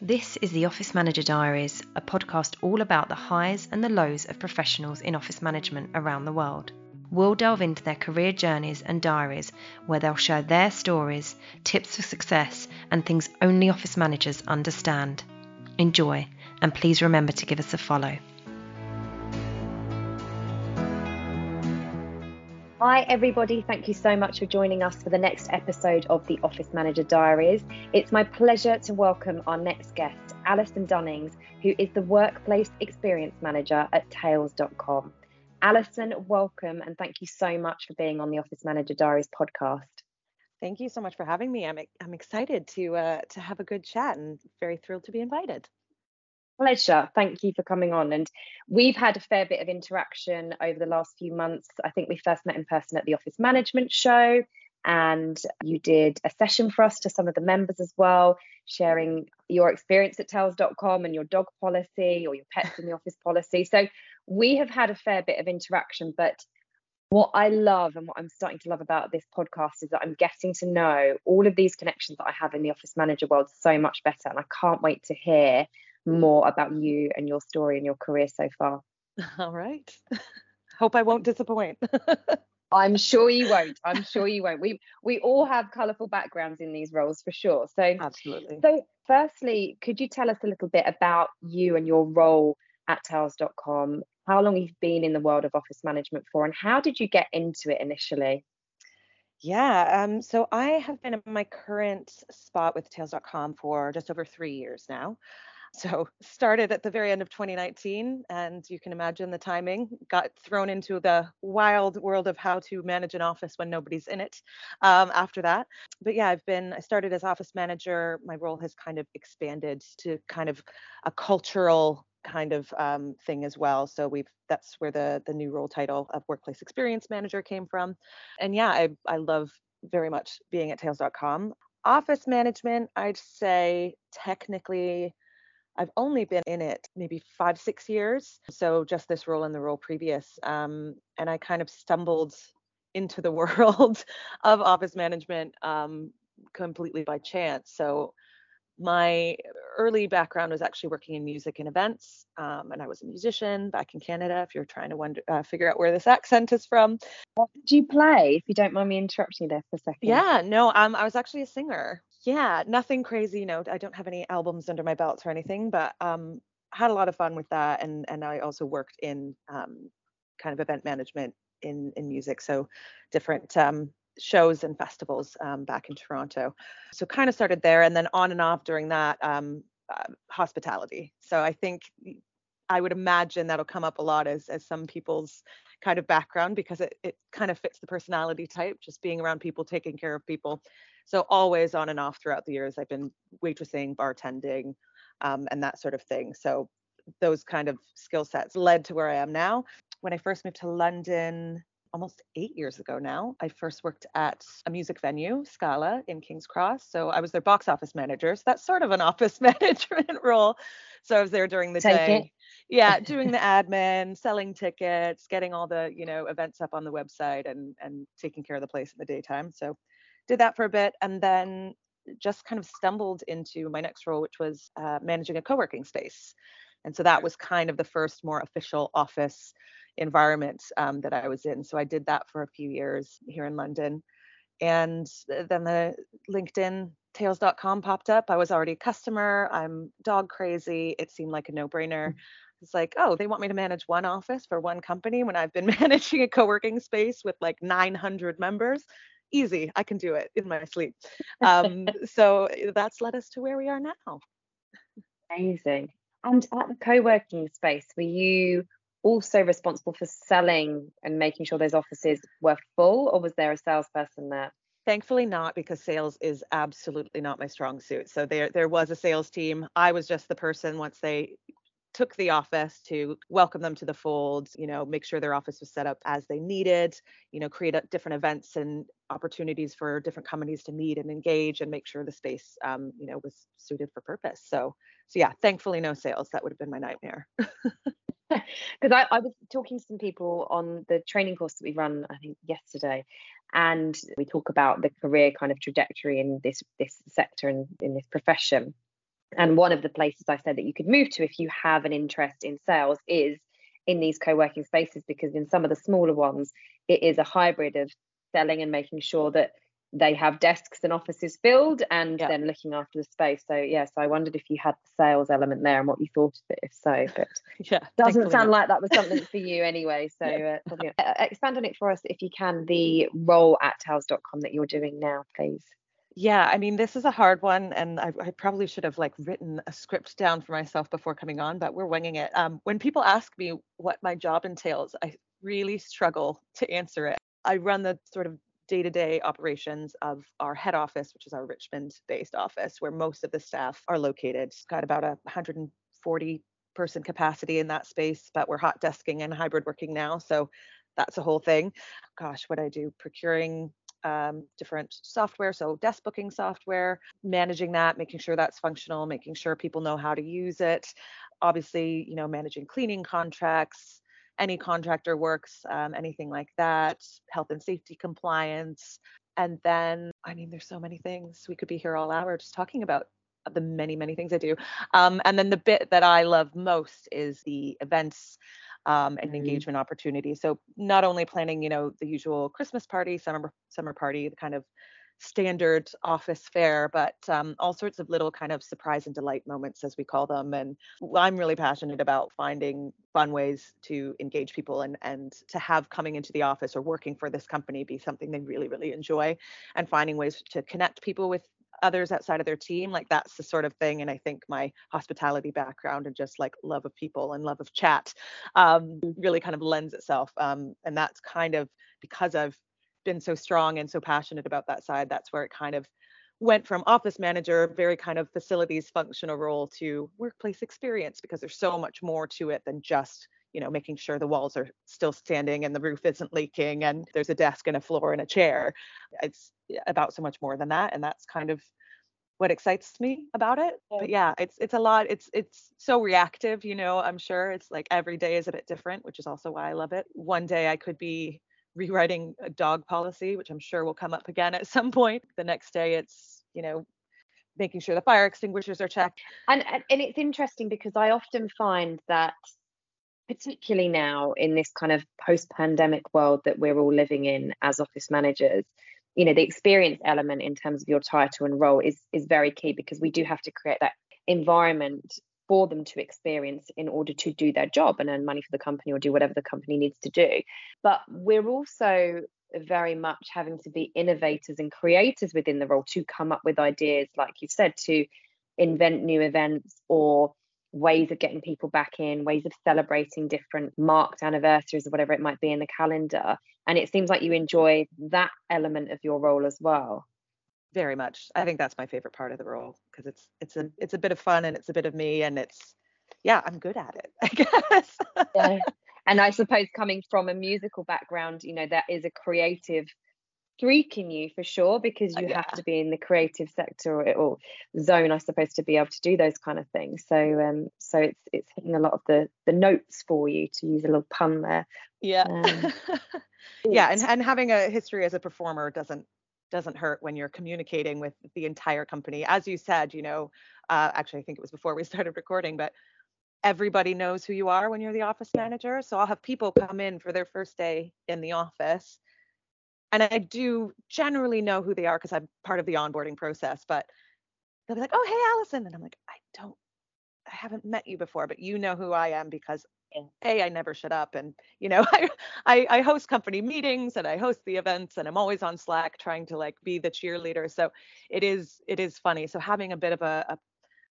This is the Office Manager Diaries, a podcast all about the highs and the lows of professionals in office management around the world. We'll delve into their career journeys and diaries where they'll share their stories, tips for success, and things only office managers understand. Enjoy, and please remember to give us a follow. Hi, everybody. Thank you so much for joining us for the next episode of the Office Manager Diaries. It's my pleasure to welcome our next guest, Allison Dunnings, who is the Workplace Experience Manager at Tails.com. Allison, welcome and thank you so much for being on the Office Manager Diaries podcast. Thank you so much for having me. I'm I'm excited to uh, to have a good chat and very thrilled to be invited. Pleasure. Thank you for coming on. And we've had a fair bit of interaction over the last few months. I think we first met in person at the Office Management Show, and you did a session for us to some of the members as well, sharing your experience at Tails.com and your dog policy or your pets in the office policy. So we have had a fair bit of interaction, but what I love and what I'm starting to love about this podcast is that I'm getting to know all of these connections that I have in the office manager world so much better. And I can't wait to hear more about you and your story and your career so far. All right. Hope I won't disappoint. I'm sure you won't. I'm sure you won't. We we all have colourful backgrounds in these roles for sure. So absolutely. So firstly, could you tell us a little bit about you and your role at Tails.com? How long you've been in the world of office management for, and how did you get into it initially? Yeah, um, so I have been in my current spot with Tails.com for just over three years now. So started at the very end of 2019, and you can imagine the timing. Got thrown into the wild world of how to manage an office when nobody's in it. Um, after that, but yeah, I've been. I started as office manager. My role has kind of expanded to kind of a cultural kind of um, thing as well. So we've that's where the the new role title of workplace experience manager came from. And yeah, I I love very much being at tails.com. Office management, I'd say technically I've only been in it maybe five, six years. So just this role and the role previous. Um, and I kind of stumbled into the world of office management um, completely by chance. So my early background was actually working in music and events, um, and I was a musician back in Canada. If you're trying to wonder, uh, figure out where this accent is from, what did you play? If you don't mind me interrupting you there for a second. Yeah, no, um, I was actually a singer yeah, nothing crazy. You know, I don't have any albums under my belt or anything, but um, had a lot of fun with that. And and I also worked in um, kind of event management in in music, so different um, shows and festivals um, back in Toronto. So kind of started there, and then on and off during that um, uh, hospitality. So I think I would imagine that'll come up a lot as as some people's kind of background because it it kind of fits the personality type, just being around people, taking care of people. So always on and off throughout the years, I've been waitressing, bartending, um, and that sort of thing. So those kind of skill sets led to where I am now. When I first moved to London, almost eight years ago now, I first worked at a music venue, Scala, in King's Cross. So I was their box office manager. So that's sort of an office management role. So I was there during the Take day. It. Yeah, doing the admin, selling tickets, getting all the, you know, events up on the website and and taking care of the place in the daytime. So did that for a bit and then just kind of stumbled into my next role, which was uh, managing a co working space. And so that was kind of the first more official office environment um, that I was in. So I did that for a few years here in London. And then the LinkedIn tails.com popped up. I was already a customer. I'm dog crazy. It seemed like a no brainer. Mm-hmm. It's like, oh, they want me to manage one office for one company when I've been managing a co working space with like 900 members easy. I can do it in my sleep. Um, so eh, that's led us to where we are now. Amazing. And at the co-working space, were you also responsible for selling and making sure those offices were full, or was there a salesperson there? Thankfully not because sales is absolutely not my strong suit. So there there was a sales team. I was just the person once they took the office to welcome them to the fold, you know, make sure their office was set up as they needed, you know, create different events and opportunities for different companies to meet and engage and make sure the space, um, you know, was suited for purpose. So, so yeah, thankfully no sales. That would have been my nightmare. Because I, I was talking to some people on the training course that we run, I think yesterday, and we talk about the career kind of trajectory in this this sector and in this profession And one of the places I said that you could move to if you have an interest in sales is in these co-working spaces because in some of the smaller ones it is a hybrid of selling and making sure that they have desks and offices filled and yeah. then looking after the space. So yes, yeah, so I wondered if you had the sales element there and what you thought of it. If so, but yeah, doesn't sound not. like that was something for you anyway. So yeah. uh, uh, expand on it for us if you can. The role at tails.com that you're doing now, please. Yeah, I mean, this is a hard one, and I, I, probably should have like written a script down for myself before coming on, but we're winging it. Um, when people ask me what my job entails, I really struggle to answer it. I run the sort of day-to-day operations of our head office, which is our Richmond-based office, where most of the staff are located. It's got about a 140 person capacity in that space, but we're hot desking and hybrid working now, so that's a whole thing. Gosh, what I do procuring um, different software, so desk booking software, managing that, making sure that's functional, making sure people know how to use it. Obviously, you know, managing cleaning contracts, any contractor works, um, anything like that, health and safety compliance. And then, I mean, there's so many things we could be here all hour just talking about the many, many things I do. Um, and then the bit that I love most is the events um, and mm-hmm. engagement opportunities. So not only planning, you know, the usual Christmas party, summer summer party, the kind of standard office fare, but um, all sorts of little kind of surprise and delight moments, as we call them. And I'm really passionate about finding fun ways to engage people and and to have coming into the office or working for this company be something they really really enjoy, and finding ways to connect people with others outside of their team like that's the sort of thing and i think my hospitality background and just like love of people and love of chat um, really kind of lends itself um, and that's kind of because i've been so strong and so passionate about that side that's where it kind of went from office manager very kind of facilities functional role to workplace experience because there's so much more to it than just you know making sure the walls are still standing and the roof isn't leaking and there's a desk and a floor and a chair. It's about so much more than that and that's kind of what excites me about it. But yeah it's it's a lot it's it's so reactive you know i'm sure. It's like every day is a bit different which is also why i love it. One day i could be rewriting a dog policy which i'm sure will come up again at some point. The next day it's you know making sure the fire extinguishers are checked. And and it's interesting because i often find that particularly now in this kind of post pandemic world that we're all living in as office managers you know the experience element in terms of your title and role is is very key because we do have to create that environment for them to experience in order to do their job and earn money for the company or do whatever the company needs to do. But we're also very much having to be innovators and creators within the role to come up with ideas like you said to invent new events or ways of getting people back in, ways of celebrating different marked anniversaries or whatever it might be in the calendar. And it seems like you enjoy that element of your role as well. Very much. I think that's my favorite part of the role because it's it's a it's a bit of fun and it's a bit of me and it's yeah, I'm good at it, I guess. yeah. And I suppose coming from a musical background, you know, that is a creative streak in you for sure because you yeah. have to be in the creative sector or, or, zone i suppose to be able to do those kind of things. So um so it's it's hitting a lot of the the notes for you to use a little pun there. Yeah. Um, yeah. And, and having a history as a performer doesn't doesn't hurt when you're communicating with the entire company. As you said you know uh, actually i think it was before we started recording but everybody knows who you are when you're the office manager. So i'll have people come in for their first day in the office and I do generally know who they are because I'm part of the onboarding process, but they'll be like, oh, hey, Allison. And I'm like, I don't, I haven't met you before, but you know who I am because A, I never shut up. And, you know, I, I, I host company meetings and I host the events and I'm always on Slack trying to like be the cheerleader. So it is, it is funny. So having a bit of a, a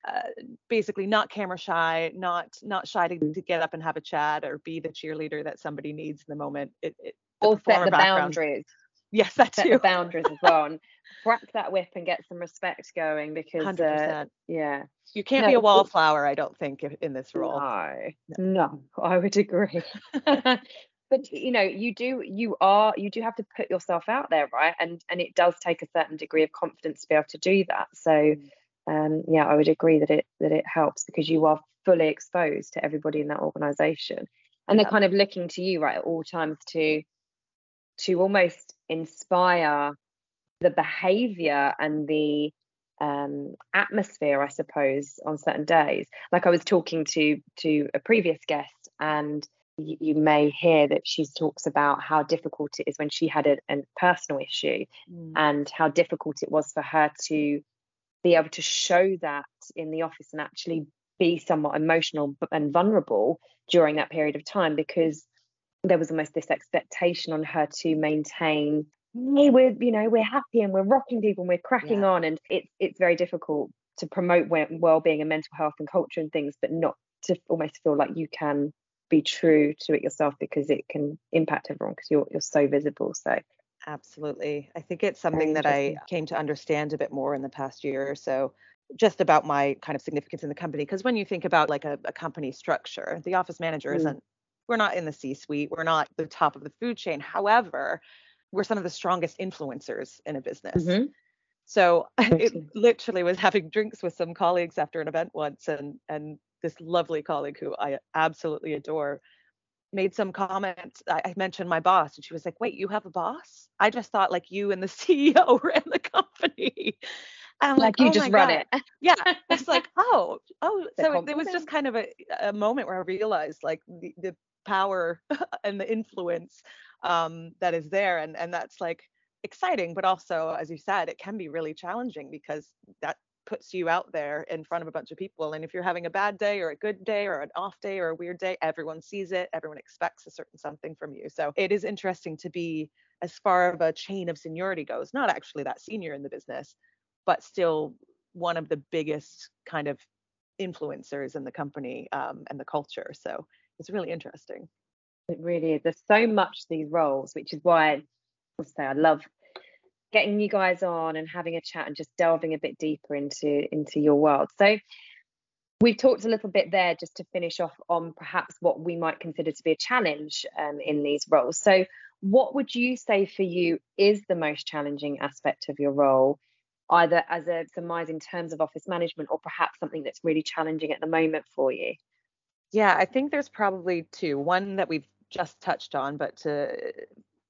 uh, basically not camera shy, not not shy to, to, get up and have a chat or be the cheerleader that somebody needs in the moment. It, it or set the boundaries. Yes, that's set the boundaries as well, and crack that whip and get some respect going because, uh, yeah, you can't no, be a wallflower. I don't think in this role. No, no, I would agree. but you know, you do, you are, you do have to put yourself out there, right? And and it does take a certain degree of confidence to be able to do that. So, mm. um, yeah, I would agree that it that it helps because you are fully exposed to everybody in that organisation, and they're kind of looking to you, right, at all times to to almost inspire the behavior and the um, atmosphere, I suppose, on certain days. Like I was talking to to a previous guest, and you, you may hear that she talks about how difficult it is when she had a, a personal issue, mm. and how difficult it was for her to be able to show that in the office and actually be somewhat emotional and vulnerable during that period of time because there was almost this expectation on her to maintain hey we're you know we're happy and we're rocking people and we're cracking yeah. on. And it's it's very difficult to promote well-being and mental health and culture and things but not to almost feel like you can be true to it yourself because it can impact everyone because you're you're so visible. So absolutely. I think it's something that i came to understand a bit more in the past year or so just about my kind of significance in the company. Because when you think about like a, a company structure the office manager mm. isn't we're not in the c suite we're not the top of the food chain however we're some of the strongest influencers in a business. Mm-hmm. So it literally was having drinks with some colleagues after an event once, and and this lovely colleague who I absolutely adore made some comments. I, I mentioned my boss, and she was like, "Wait, you have a boss? I just thought like you and the CEO ran the company." And I'm like, like you oh just run God. it. yeah. It's like, oh, oh. So it, was just kind of a, a moment where I realized like the, the power and the influence um, that is there and and that's like exciting but also as you said it can be really challenging because that puts you out there in front of a bunch of people and if you're having a bad day or a good day or an off day or a weird day everyone sees it everyone expects a certain something from you so it is interesting to be as far of a chain of seniority goes not actually that senior in the business but still one of the biggest kind of influencers in the company um, and the culture so it's really interesting it really is. There's so much these roles, which is why I say I love getting you guys on and having a chat and just delving a bit deeper into into your world. So we've talked a little bit there just to finish off on perhaps what we might consider to be a challenge um, in these roles. So what would you say for you is the most challenging aspect of your role? Either as a surmise in terms of office management or perhaps something that's really challenging at the moment for you? Yeah, I think there's probably two. One that we've just touched on, but to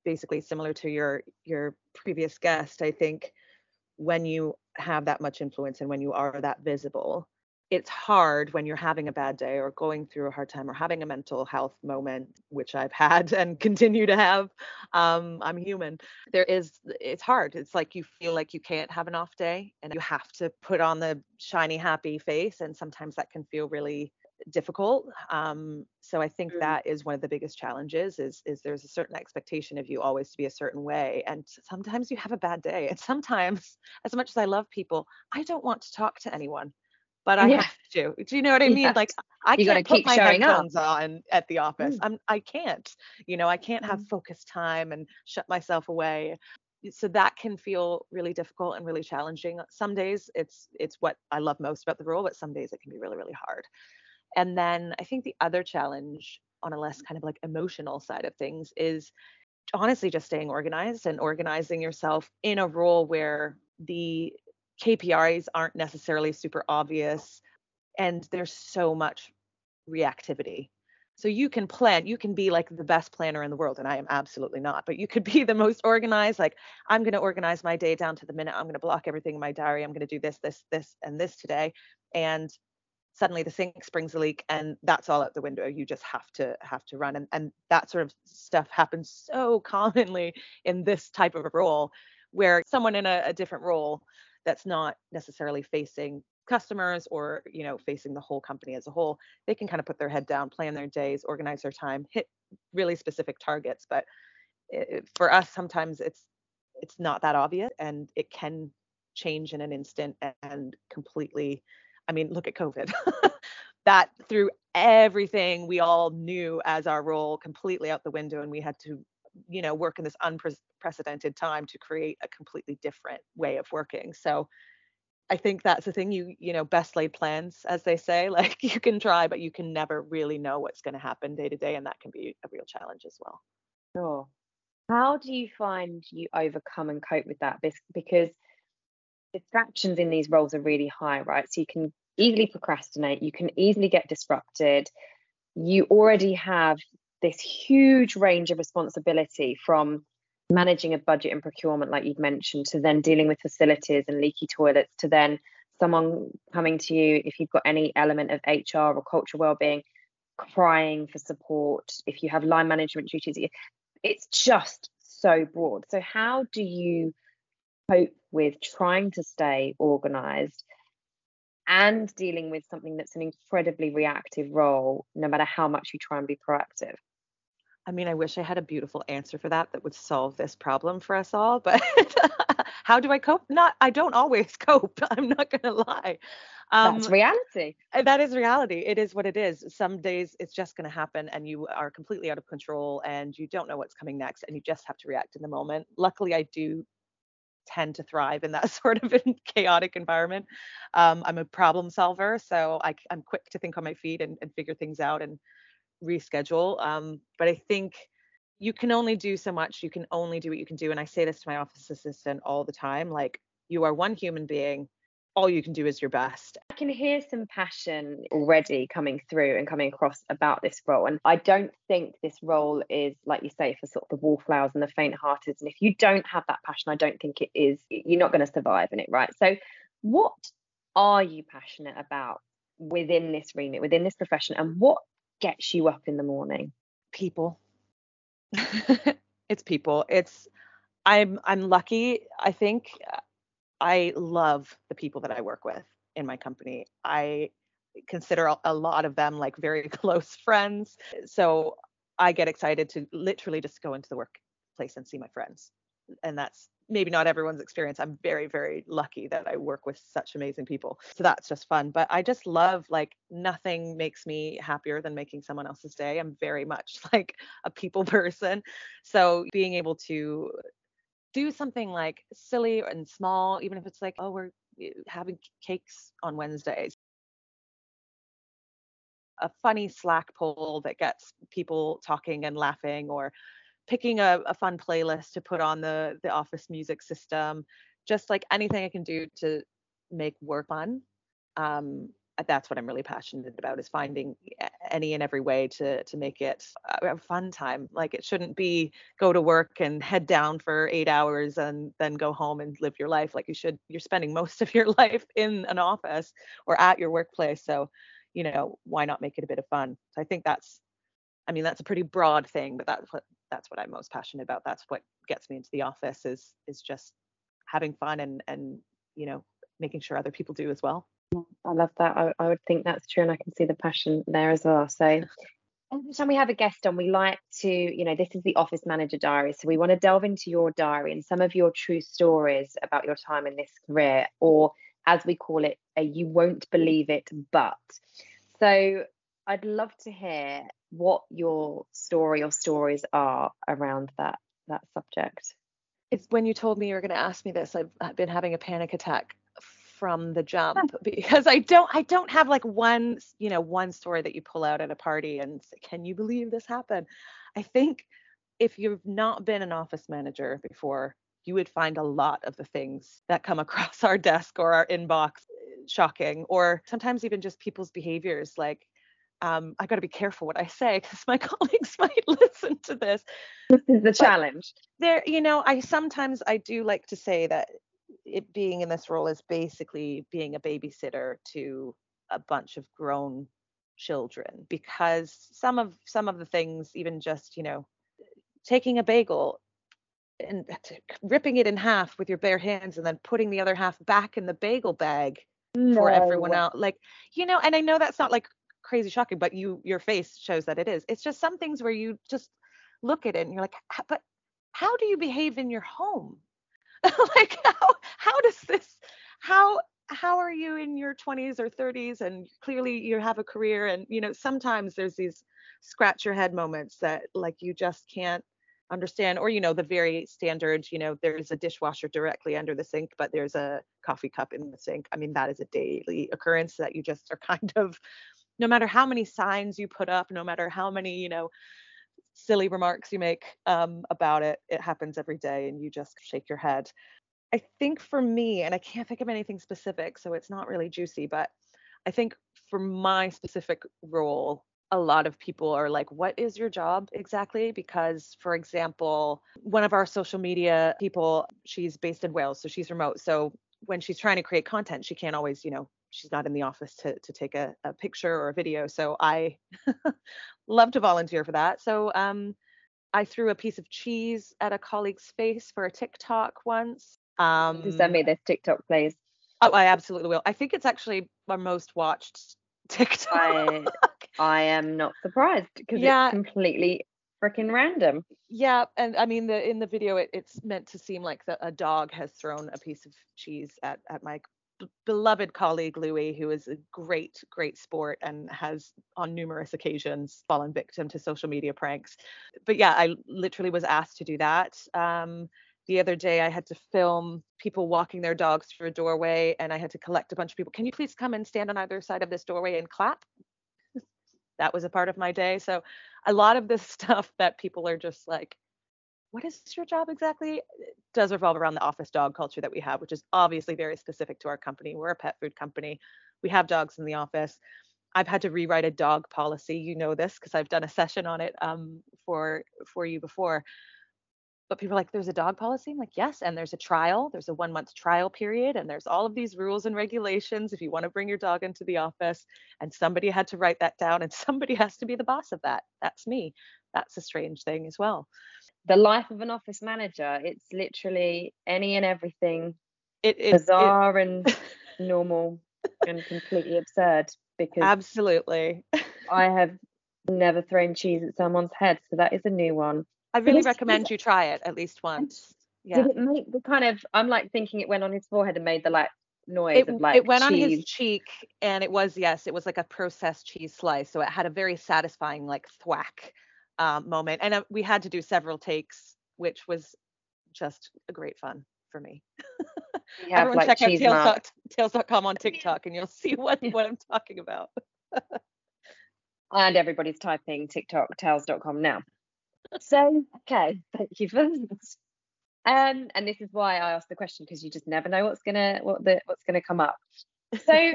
basically similar to your your previous guest, I think when you have that much influence and when you are that visible, it's hard when you're having a bad day or going through a hard time or having a mental health moment, which I've had and continue to have. Um, I'm human. There is, it's hard. It's like you feel like you can't have an off day and you have to put on the shiny, happy face. And sometimes that can feel really difficult. Um, so I think mm. that is one of the biggest challenges is is there's a certain expectation of you always to be a certain way. And sometimes you have a bad day. And sometimes, as much as I love people, I don't want to talk to anyone. But I yeah. have to. Do you know what I mean? Like I you can't put my headphones up. on at the office. Mm. I'm I can't. You know, I can't have mm. focused time and shut myself away so that can feel really difficult and really challenging some days it's it's what i love most about the role but some days it can be really really hard and then I think the other challenge on a less kind of like emotional side of things is honestly just staying organized and organizing yourself in a role where the KPIs aren't necessarily super obvious and there's so much reactivity. So you can plan, you can be like the best planner in the world, and I am absolutely not, but you could be the most organized. Like, I'm going to organize my day down to the minute. I'm going to block everything in my diary. I'm going to do this, this, this, and this today. And suddenly the sink springs a leak and that's all out the window. You just have to have to run. And, and that sort of stuff happens so commonly in this type of a role where someone in a, a different role that's not necessarily facing customers or you know facing the whole company as a whole they can kind of put their head down plan their days organize their time hit really specific targets. But it, for us sometimes it's it's not that obvious and it can change in an instant and completely I mean, look at COVID. that threw everything we all knew as our role completely out the window, and we had to, you know, work in this unprecedented time to create a completely different way of working. So I think that's the thing you, you know, best laid plans, as they say. Like you can try, but you can never really know what's going to happen day to day, and that can be a real challenge as well. Sure. How do you find you overcome and cope with that? Because distractions in these roles are really high, right? So you can easily procrastinate, you can easily get disrupted. You already have this huge range of responsibility from managing a budget and procurement, like you've mentioned, to then dealing with facilities and leaky toilets, to then someone coming to you if you've got any element of HR or cultural well-being, crying for support, if you have line management duties, it's just so broad. So how do you cope with trying to stay organized and dealing with something that's an incredibly reactive role, no matter how much you try and be proactive? I mean, I wish I had a beautiful answer for that that would solve this problem for us all, but how do I cope? Not, I don't always cope. I'm not going to lie. Um, That's reality. That is reality. It is what it is. Some days it's just going to happen and you are completely out of control and you don't know what's coming next and you just have to react in the moment. Luckily, I do tend to thrive in that sort of chaotic environment. Um, I'm a problem solver, so I, am quick to think on my feet and, and figure things out and reschedule. Um, but I think you can only do so much. You can only do what you can do. And I say this to my office assistant all the time like, you are one human being. All you can do is your best. Can hear some passion already coming through and coming across about this role. And I don't think this role is, like you say, for sort of the wallflowers and the faint hearted. And if you don't have that passion, I don't think it is, you're not going to survive in it, right? So, what are you passionate about within this remit, within this profession? And what gets you up in the morning? People. it's people. It's I'm I'm lucky, I think. I love the people that I work with in my company. I consider a lot of them like very close friends. So I get excited to literally just go into the workplace and see my friends. And that's maybe not everyone's experience. I'm very, very lucky that I work with such amazing people. So that's just fun. But I just love like nothing makes me happier than making someone else's day. I'm very much like a people person. So being able to do something like silly and small, even if it's like, oh, we're having cakes on Wednesdays. A funny Slack poll that gets people talking and laughing, or picking a, a fun playlist to put on the the office music system just like anything i can do to make work fun um, Uh, that's what i'm really passionate about is finding any and every way to to make it a fun time like it shouldn't be go to work and head down for eight hours and then go home and live your life like you should you're spending most of your life in an office or at your workplace so you know why not make it a bit of fun so i think that's I mean, that's a pretty broad thing, but that's what that's what I'm most passionate about. That's what gets me into the office is is just having fun and and you know making sure other people do as well. I love that. I, I would think that's true, and I can see the passion there as well. So every time we have a guest on, we like to, you know, this is the office manager diary. So we want to delve into your diary and some of your true stories about your time in this career, or as we call it, a you won't believe it, but. So I'd love to hear what your story or stories are around that that subject. It's when you told me you were going to ask me this, I've, I've been having a panic attack from the jump because I don't I don't have like one you know one story that you pull out at a party and say, can you believe this happened? I think if you've not been an office manager before, you would find a lot of the things that come across our desk or our inbox shocking or sometimes even just people's behaviors like um, I got to be careful what I say because my colleagues might listen to this. This is the but challenge. There, you know, I sometimes I do like to say that it being in this role is basically being a babysitter to a bunch of grown children because some of some of the things, even just you know, taking a bagel and ripping it in half with your bare hands and then putting the other half back in the bagel bag no. for everyone else like you know and i know that's not like crazy shocking, but you your face shows that it is. It's just some things where you just look at it and you're like, but how do you behave in your home? like how how does this how how are you in your 20s or 30s and clearly you have a career and you know sometimes there's these scratch your head moments that like you just can't understand or you know the very standard you know there's a dishwasher directly under the sink but there's a coffee cup in the sink. I mean that is a daily occurrence that you just are kind of no matter how many signs you put up, no matter how many, you know, silly remarks you make um, about it, it happens every day and you just shake your head. I think for me, and I can't think of anything specific, so it's not really juicy, but I think for my specific role, a lot of people are like, what is your job exactly? Because, for example, one of our social media people, she's based in Wales, so she's remote. So when she's trying to create content, she can't always, you know, she's not in the office to, to take a, a picture or a video. So I love to volunteer for that. So um, I threw a piece of cheese at a colleague's face for a TikTok once. Um, send me this TikTok, please. Oh, I absolutely will. I think it's actually our most watched TikTok. I, I am not surprised because yeah. it's completely freaking random. Yeah, and I mean the in the video it, it's meant to seem like the, a dog has thrown a piece of cheese at at my beloved colleague Louis, who is a great great sport and has on numerous occasions fallen victim to social media pranks. But yeah, I literally was asked to do that. Um, the other day I had to film people walking their dogs through a doorway and I had to collect a bunch of people. Can you please come and stand on either side of this doorway and clap? that was a part of my day. So a lot of this stuff that people are just like, what is your job exactly? It does revolve around the office dog culture that we have, which is obviously very specific to our company. We're a pet food company. We have dogs in the office. I've had to rewrite a dog policy. You know this because I've done a session on it um, for for you before but people are like, there's a dog policy. I'm like, yes. And there's a trial. There's a one month trial period. And there's all of these rules and regulations if you want to bring your dog into the office. And somebody had to write that down and somebody has to be the boss of that. That's me. That's a strange thing as well. The life of an office manager, it's literally any and everything it, it bizarre it, and normal and completely absurd because absolutely I have never thrown cheese at someone's head. So that is a new one. I really recommend you try it at least once. Yeah. Did it make the kind of? I'm like thinking it went on his forehead and made the like noise it, of like cheese. it went cheese. on his cheek and it was yes it was like a processed cheese slice so it had a very satisfying like thwack um, moment and uh, we had to do several takes which was just a great fun for me. Everyone like check out tails, tails.com on tiktok and you'll see what what i'm talking about. And everybody's typing tiktok tails.com now. So, okay, thank you for this. Um, and this is why I asked the question because you just never know what's gonna what the what's gonna come up. So,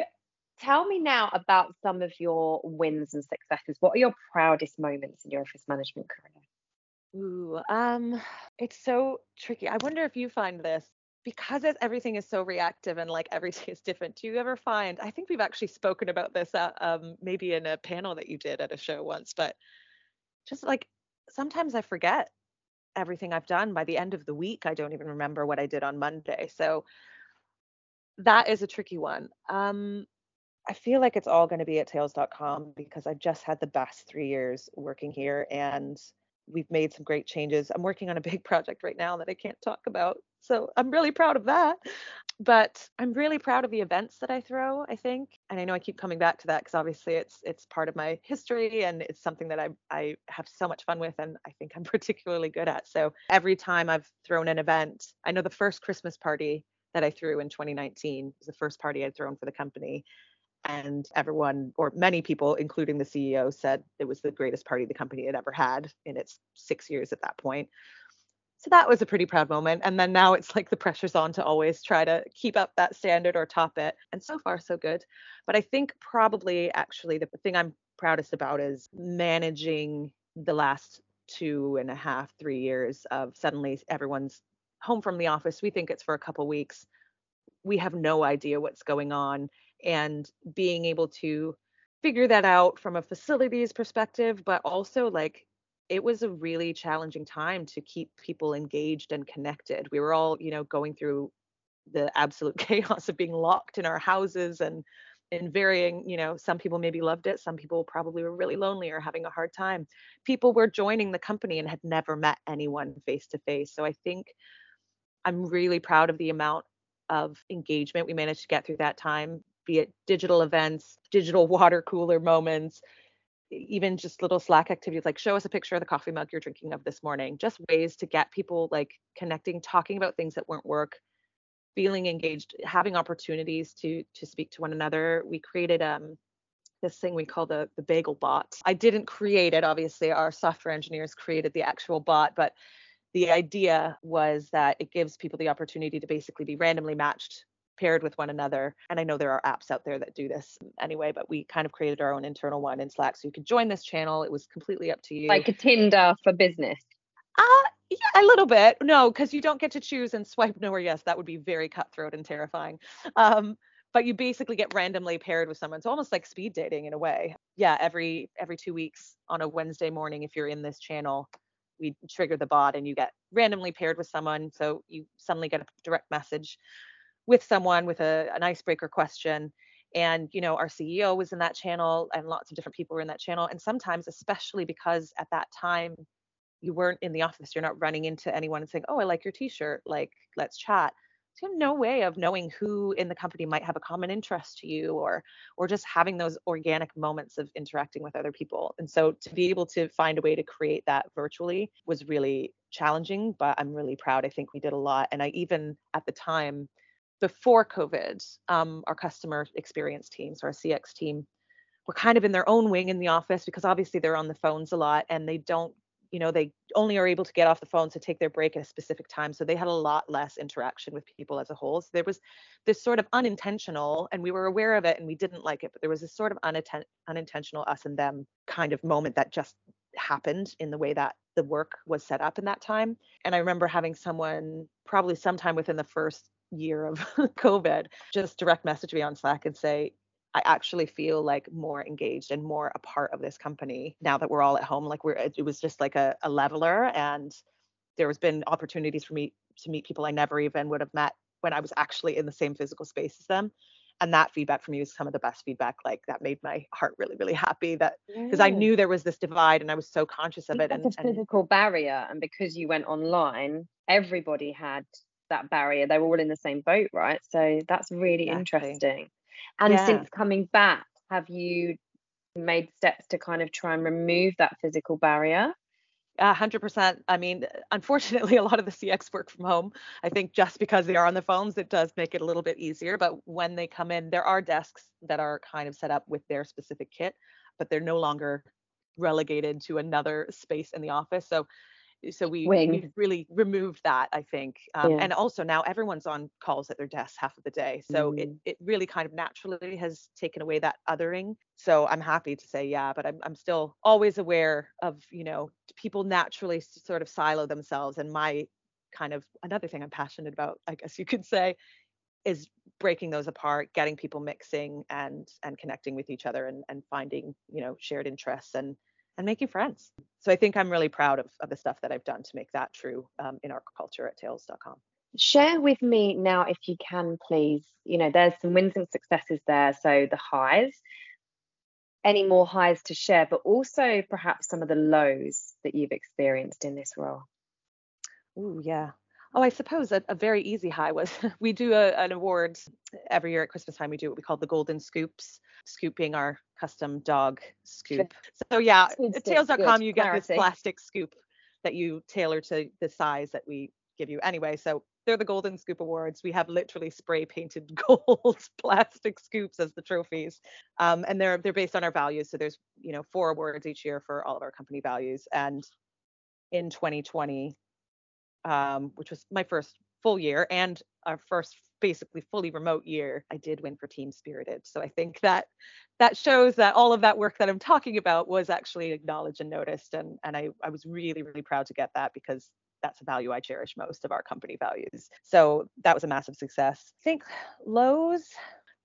tell me now about some of your wins and successes. What are your proudest moments in your office management career? Ooh, um, it's so tricky. I wonder if you find this because everything is so reactive and like everything is different. Do you ever find? I think we've actually spoken about this, um, maybe in a panel that you did at a show once, but just like sometimes I forget everything I've done by the end of the week. I don't even remember what I did on Monday. So that is a tricky one. Um, I feel like it's all going to be at tails.com because I've just had the best three years working here and we've made some great changes. I'm working on a big project right now that I can't talk about. So I'm really proud of that but I'm really proud of the events that I throw, I think. And I know I keep coming back to that because obviously it's it's part of my history and it's something that I I have so much fun with and I think I'm particularly good at. So every time I've thrown an event, I know the first Christmas party that I threw in 2019 was the first party I'd thrown for the company. And everyone, or many people, including the CEO, said it was the greatest party the company had ever had in its six years at that point. So that was a pretty proud moment. And then now it's like the pressure's on to always try to keep up that standard or top it. And so far, so good. But I think probably actually the thing I'm proudest about is managing the last two and a half, three years of suddenly everyone's home from the office. We think it's for a couple weeks. We have no idea what's going on. And being able to figure that out from a facilities perspective, but also like it was a really challenging time to keep people engaged and connected. We were all, you know, going through the absolute chaos of being locked in our houses and in varying, you know, some people maybe loved it, some people probably were really lonely or having a hard time. People were joining the company and had never met anyone face to face. So I think I'm really proud of the amount of engagement we managed to get through that time, be it digital events, digital water cooler moments, even just little slack activities like show us a picture of the coffee mug you're drinking of this morning. Just ways to get people like connecting talking about things that weren't work feeling engaged having opportunities to to speak to one another. We created um this thing we call the the bagel bot. I didn't create it obviously. Our software engineers created the actual bot but the idea was that it gives people the opportunity to basically be randomly matched paired with one another. And I know there are apps out there that do this anyway, but we kind of created our own internal one in Slack. So you could join this channel. It was completely up to you. Like a Tinder for business. Uh, yeah, a little bit. No, because you don't get to choose and swipe no or yes. That would be very cutthroat and terrifying. Um, but you basically get randomly paired with someone. It's almost like speed dating in a way. Yeah, every every two weeks on a Wednesday morning, if you're in this channel, we trigger the bot and you get randomly paired with someone. So you suddenly get a direct message with someone with a, an icebreaker question and you know our ceo was in that channel and lots of different people were in that channel and sometimes especially because at that time you weren't in the office you're not running into anyone and saying oh i like your t-shirt like let's chat. So you have no way of knowing who in the company might have a common interest to you or or just having those organic moments of interacting with other people and so to be able to find a way to create that virtually was really challenging but i'm really proud i think we did a lot and i even at the time before COVID, um, our customer experience teams, so our CX team, were kind of in their own wing in the office because obviously they're on the phones a lot and they don't, you know, they only are able to get off the phone to take their break at a specific time. So they had a lot less interaction with people as a whole. So there was this sort of unintentional, and we were aware of it and we didn't like it, but there was this sort of unatten- unintentional us and them kind of moment that just happened in the way that the work was set up in that time. And I remember having someone probably sometime within the first year of COVID, just direct message me on Slack and say, I actually feel like more engaged and more a part of this company now that we're all at home. Like we're, it was just like a, a leveler, and there has been opportunities for me to meet people I never even would have met when I was actually in the same physical space as them. And that feedback from you is some of the best feedback. Like that made my heart really, really happy. That because I knew there was this divide, and I was so conscious of it. And a physical and, barrier, and because you went online, everybody had that barrier. They were all in the same boat, right? So that's really exactly. interesting. And yeah. since coming back, have you made steps to kind of try and remove that physical barrier? A hundred percent. I mean, unfortunately, a lot of the CX work from home. I think just because they are on the phones, it does make it a little bit easier. But when they come in, there are desks that are kind of set up with their specific kit, but they're no longer relegated to another space in the office. So so we, we really removed that i think um, yeah. and also now everyone's on calls at their desks half of the day so mm. it, it really kind of naturally has taken away that othering so i'm happy to say yeah but I'm, I'm still always aware of you know people naturally sort of silo themselves and my kind of another thing i'm passionate about i guess you could say is breaking those apart getting people mixing and and connecting with each other and and finding you know shared interests and and making friends. So I think I'm really proud of, of the stuff that I've done to make that true um, in our culture at tails.com. Share with me now, if you can, please. You know, there's some wins and successes there. So the highs, any more highs to share, but also perhaps some of the lows that you've experienced in this role. Oh, yeah. Oh, I suppose a, a, very easy high was we do a, an award every year at Christmas time. We do what we call the Golden Scoops, scoop being our custom dog scoop. So yeah, at tails.com you get this plastic scoop that you tailor to the size that we give you. Anyway, so they're the Golden Scoop Awards. We have literally spray painted gold plastic scoops as the trophies, um, and they're they're based on our values. So there's you know four awards each year for all of our company values. And in 2020, um, which was my first full year and our first basically fully remote year, I did win for Team Spirited. So I think that that shows that all of that work that I'm talking about was actually acknowledged and noticed. And, and I, I was really, really proud to get that because that's a value I cherish most of our company values. So that was a massive success. I think lows,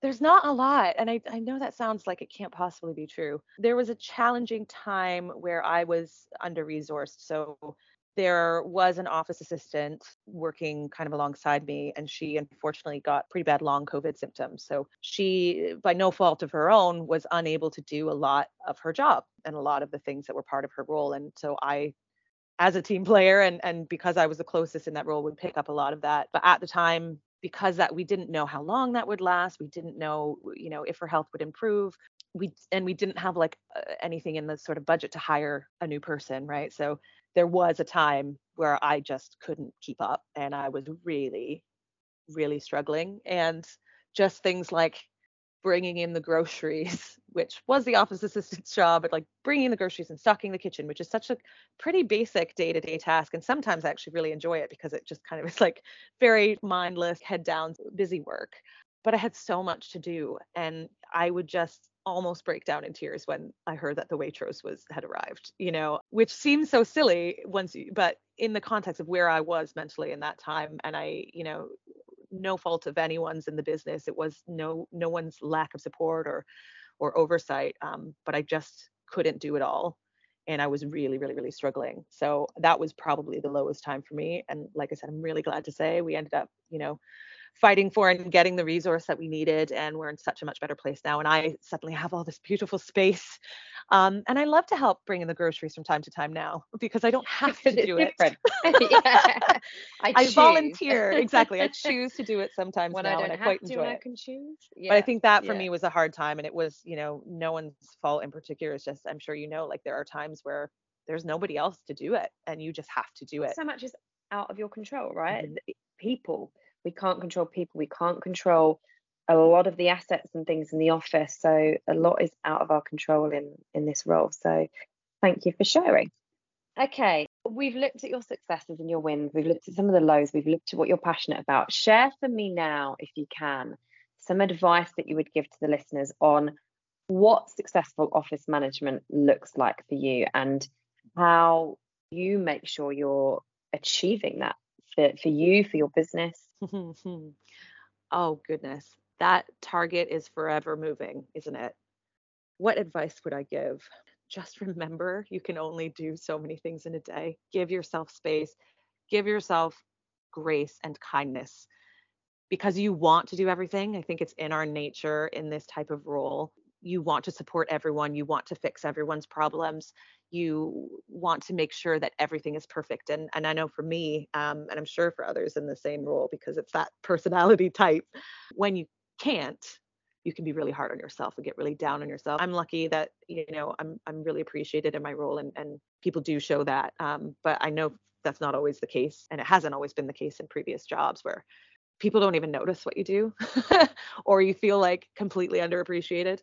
there's not a lot. And I, I know that sounds like it can't possibly be true. There was a challenging time where I was under resourced. So there was an office assistant working kind of alongside me, and she unfortunately got pretty bad long COVID symptoms. So she, by no fault of her own, was unable to do a lot of her job and a lot of the things that were part of her role. And so I, as a team player, and and because I was the closest in that role, would pick up a lot of that. But at the time, because that we didn't know how long that would last, we didn't know, you know, if her health would improve we and we didn't have like anything in the sort of budget to hire a new person right so there was a time where I just couldn't keep up and I was really, really struggling. And just things like bringing in the groceries, which was the office assistant's job, but like bringing the groceries and stocking the kitchen, which is such a pretty basic day to day task. And sometimes I actually really enjoy it because it just kind of is like very mindless, head down, busy work. But I had so much to do. And I would just almost break down in tears when I heard that the Waitrose was had arrived, you know, which seems so silly once you, but in the context of where I was mentally in that time and I, you know, no fault of anyone's in the business. It was no no one's lack of support or or oversight. Um, but I just couldn't do it all. And I was really, really, really struggling. So that was probably the lowest time for me. And like I said, I'm really glad to say we ended up, you know, fighting for and getting the resource that we needed. And we're in such a much better place now. And I suddenly have all this beautiful space. Um, and I love to help bring in the groceries from time to time now because I don't have to do it. I, I volunteer. exactly. I choose to do it sometimes when now, I don't and I have quite to, enjoy I can choose. But I think that for yeah. me was a hard time. And it was, you know, no one's fault in particular. It's just, I'm sure you know, like there are times where there's nobody else to do it and you just have to do it. so much is out of your control, right? Mhm. People. We can't control people. We can't control a lot of the assets and things in the office. So a lot is out of our control in in this role. So thank you for sharing. Okay, we've looked at your successes and your wins. We've looked at some of the lows. We've looked at what you're passionate about. Share for me now, if you can, some advice that you would give to the listeners on what successful office management looks like for you and how you make sure you're achieving that for, for you, for your business. oh goodness, that target is forever moving, isn't it? What advice would I give? Just remember you can only do so many things in a day. Give yourself space, give yourself grace and kindness because you want to do everything. I think it's in our nature in this type of role. You want to support everyone, you want to fix everyone's problems, you want to make sure that everything is perfect. And and I know for me, um, and I'm sure for others in the same role, because it's that personality type, when you can't, you can be really hard on yourself and get really down on yourself. I'm lucky that you know I'm I'm really appreciated in my role, and and people do show that. Um, but I know that's not always the case, and it hasn't always been the case in previous jobs where people don't even notice what you do, or you feel like completely underappreciated.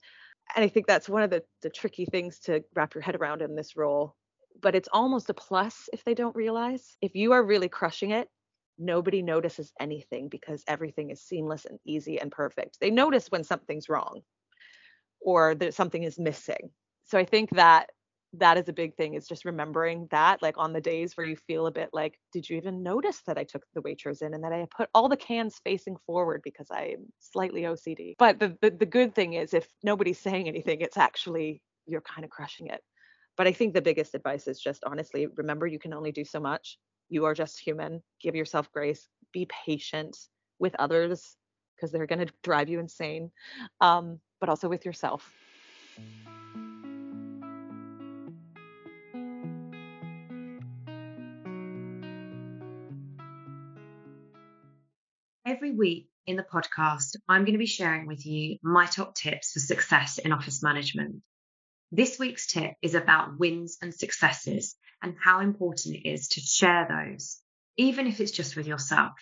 And I think that's one of the the tricky things to wrap your head around in this role. But it's almost a plus if they don't realize. If you are really crushing it, nobody notices anything because everything is seamless and easy and perfect. They notice when something's wrong or that something is missing. So I think that that is a big thing is just remembering that like on the days where you feel a bit like did you even notice that I took the Waitrose in and that I put all the cans facing forward because I'm slightly OCD. But the, the the good thing is if nobody's saying anything it's actually you're kind of crushing it. But I think the biggest advice is just honestly remember you can only do so much you are just human. Give yourself grace. Be patient with others because they're going to drive you insane, um, but also with yourself. Every week in the podcast, I'm going to be sharing with you my top tips for success in office management. This week's tip is about wins and successes and how important it is to share those, even if it's just with yourself.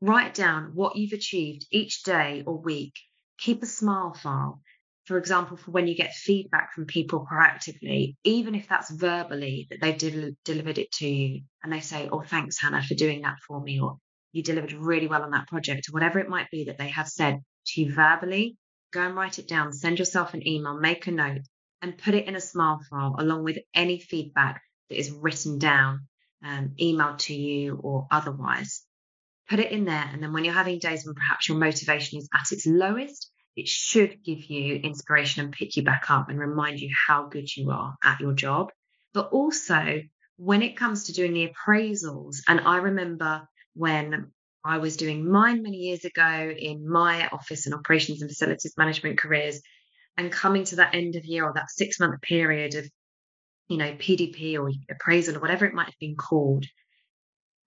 Write down what you've achieved each day or week. Keep a smile file. For example, for when you get feedback from people proactively, even if that's verbally that they've del- delivered it to you and they say, Oh, thanks, Hannah, for doing that for me, or you delivered really well on that project, or whatever it might be that they have said to you verbally, go and write it down. Send yourself an email, make a note, and put it in a smile file along with any feedback that is written down, um, emailed to you or otherwise. Put it in there. And then when you're having days when perhaps your motivation is at its lowest, it should give you inspiration and pick you back up and remind you how good you are at your job. But also, when it comes to doing the appraisals, and I remember when I was doing mine many years ago in my office and operations and facilities management careers, and coming to that end of year or that six month period of you know pdp or appraisal or whatever it might have been called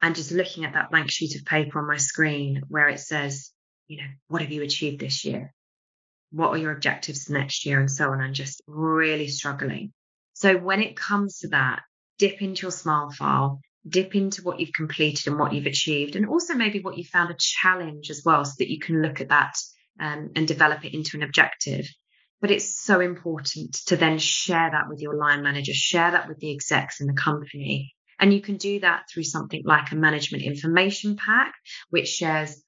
and just looking at that blank sheet of paper on my screen where it says you know what have you achieved this year? What are your objectives next year? And so on and just really struggling. So when it comes to that dip into your smile file dip into what you've completed and what you've achieved and also maybe what you found a challenge as well so that you can look at that um, and develop it into an objective. But it's so important to then share that with your line manager, share that with the execs in the company. And you can do that through something like a management information pack, which shares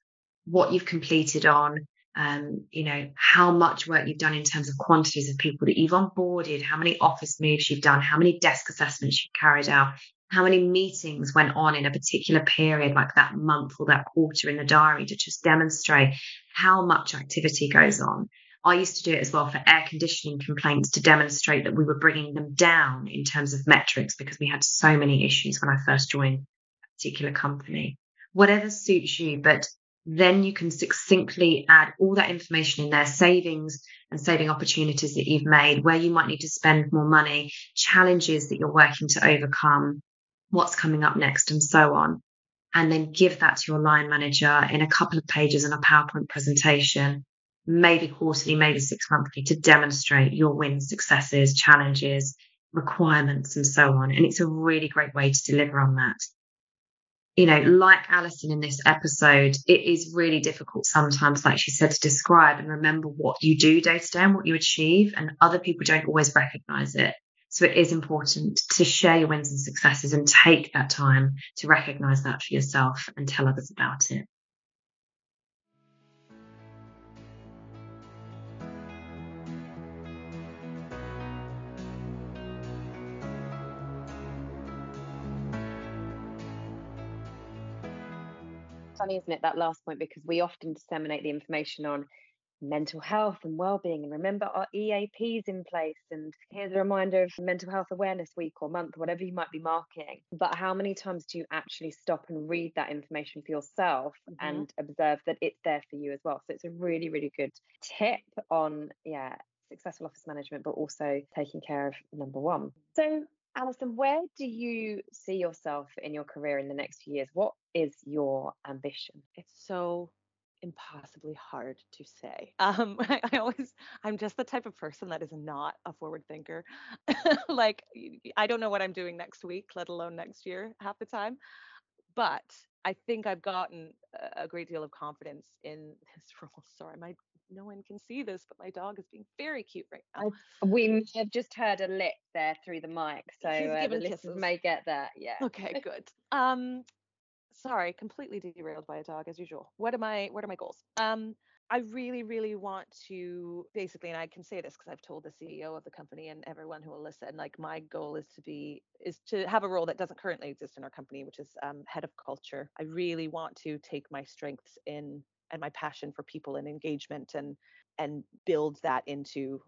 what you've completed on, um, you know, how much work you've done in terms of quantities of people that you've onboarded, how many office moves you've done, how many desk assessments you've carried out, how many meetings went on in a particular period, like that month or that quarter in the diary to just demonstrate how much activity goes on. I used to do it as well for air conditioning complaints to demonstrate that we were bringing them down in terms of metrics because we had so many issues when I first joined a particular company. Whatever suits you, but then you can succinctly add all that information in there savings and saving opportunities that you've made, where you might need to spend more money, challenges that you're working to overcome, what's coming up next, and so on. And then give that to your line manager in a couple of pages in a PowerPoint presentation, maybe quarterly, maybe six monthly, to demonstrate your wins, successes, challenges, requirements, and so on. And it's a really great way to deliver on that you know, like Allison in this episode, it is really difficult sometimes, like she said, to describe and remember what you do day to day and what you achieve. And other people don't always recognize it. So it is important to share your wins and successes and take that time to recognize that for yourself and tell others about it. funny, isn't it, that last point, because we often disseminate the information on mental health and well-being and remember our EAPs in place and here's a reminder of mental health awareness week or month whatever you might be marking but how many times do you actually stop and read that information for yourself mm-hmm. and observe that it's there for you as well so it's a really really good tip on yeah successful office management but also taking care of number one so Allison, where do you see yourself in your career in the next few years? What is your ambition? It's so impossibly hard to say. Um, I, I, always, I'm just the type of person that is not a forward thinker. like, I don't know what I'm doing next week, let alone next year, half the time. But I think I've gotten a great deal of confidence in this role. Sorry, my no one can see this, but my dog is being very cute right now. We have just heard a lick there through the mic, so uh, the listeners may get that. Yeah. Okay, good. Um, sorry, completely derailed by a dog as usual. What are my what are my goals? Um, I really, really want to basically, and I can say this because I've told the CEO of the company and everyone who will listen, like my goal is to be is to have a role that doesn't currently exist in our company, which is um, head of culture. I really want to take my strengths in and my passion for people and engagement and and build that into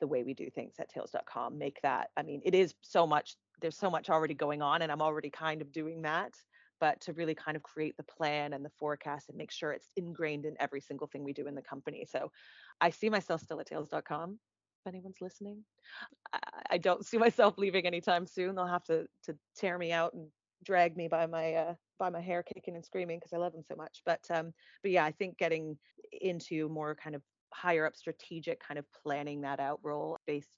the way we do things at tails.com make that i mean it is so much there's so much already going on and i'm already kind of doing that but to really kind of create the plan and the forecast and make sure it's ingrained in every single thing we do in the company. So i see myself still at tails.com if anyone's listening. I don't see myself leaving anytime soon. They'll have to to tear me out and drag me by my uh, by my hair kicking and screaming because I love them so much. But um, but yeah, I think getting into more kind of higher up strategic kind of planning that out role based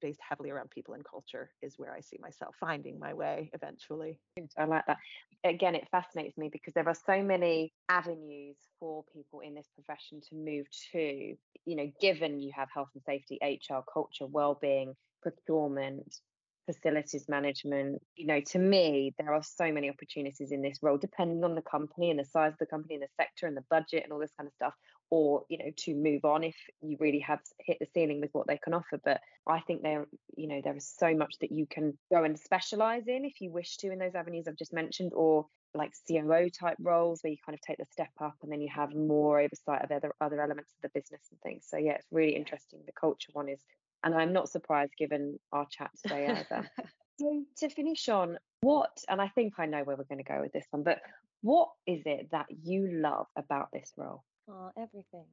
based heavily around people and culture is where I see myself finding my way eventually. I like that. Again, it fascinates me because there are so many avenues for people in this profession to move to, you know, given you have health and safety, HR, culture, well-being, procurement, facilities management. You know, to me, there are so many opportunities in this role, depending on the company and the size of the company and the sector and the budget and all this kind of stuff, or, you know, to move on if you really have hit the ceiling with what they can offer. But I think there, you know, there is so much that you can go and specialize in if you wish to in those avenues I've just mentioned, or like COO type roles where you kind of take the step up and then you have more oversight of other other elements of the business and things. So yeah, it's really interesting. The culture one is and I'm not surprised given our chat today either. so to finish on, what, and I think I know where we're going to go with this one, but what is it that you love about this role? Oh, everything.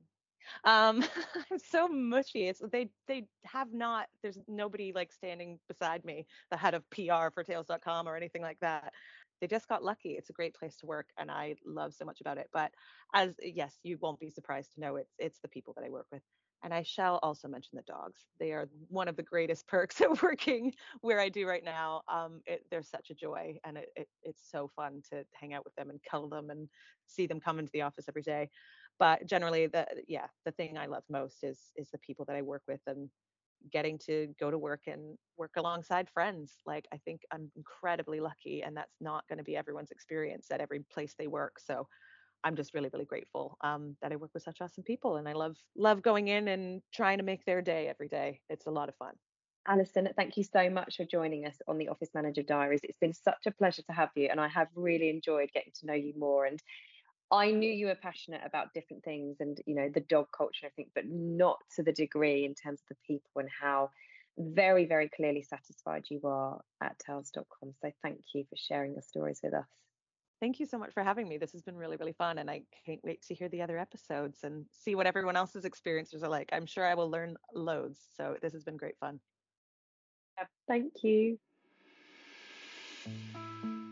Um, I'm so mushy. It's they they have not. There's nobody like standing beside me, the head of PR for Tails.com or anything like that. They just got lucky. It's a great place to work, and I love so much about it. But as yes, you won't be surprised to know it's it's the people that I work with. And I shall also mention the dogs. They are one of the greatest perks of working where I do right now. Um, it, they're such a joy, and it, it, it's so fun to hang out with them and cuddle them and see them come into the office every day. But generally the yeah the thing i love most is is the people that i work with and getting to go to work and work alongside friends like i think i'm incredibly lucky and that's not going to be everyone's experience at every place they work so i'm just really really grateful um, that i work with such awesome people and i love love going in and trying to make their day every day it's a lot of fun Allison, thank you so much for joining us on the Office Manager Diaries. It's been such a pleasure to have you, and I have really enjoyed getting to know you more. And I knew you were passionate about different things and you know the dog culture and everything, but not to the degree in terms of the people and how very, very clearly satisfied you are at tails.com. So thank you for sharing your stories with us. Thank you so much for having me. This has been really, really fun. And I can't wait to hear the other episodes and see what everyone else's experiences are like. I'm sure I will learn loads. So this has been great fun. Thank you.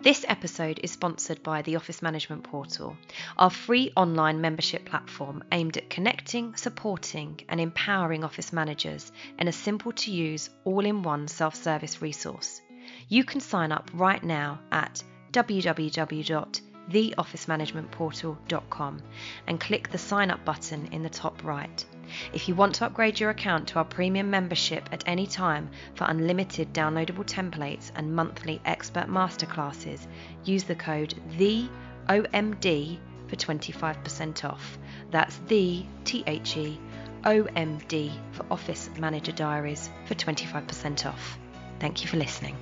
This episode is sponsored by the Office Management Portal, our free online membership platform aimed at connecting, supporting, and empowering office managers in a simple to use, all in one self service resource. You can sign up right now at www.theofficemanagementportal.com and click the sign up button in the top right. If you want to upgrade your account to our premium membership at any time for unlimited downloadable templates and monthly expert masterclasses, use the code THEOMD for 25% off. That's the T H E O M D for Office Manager Diaries for 25% off. Thank you for listening.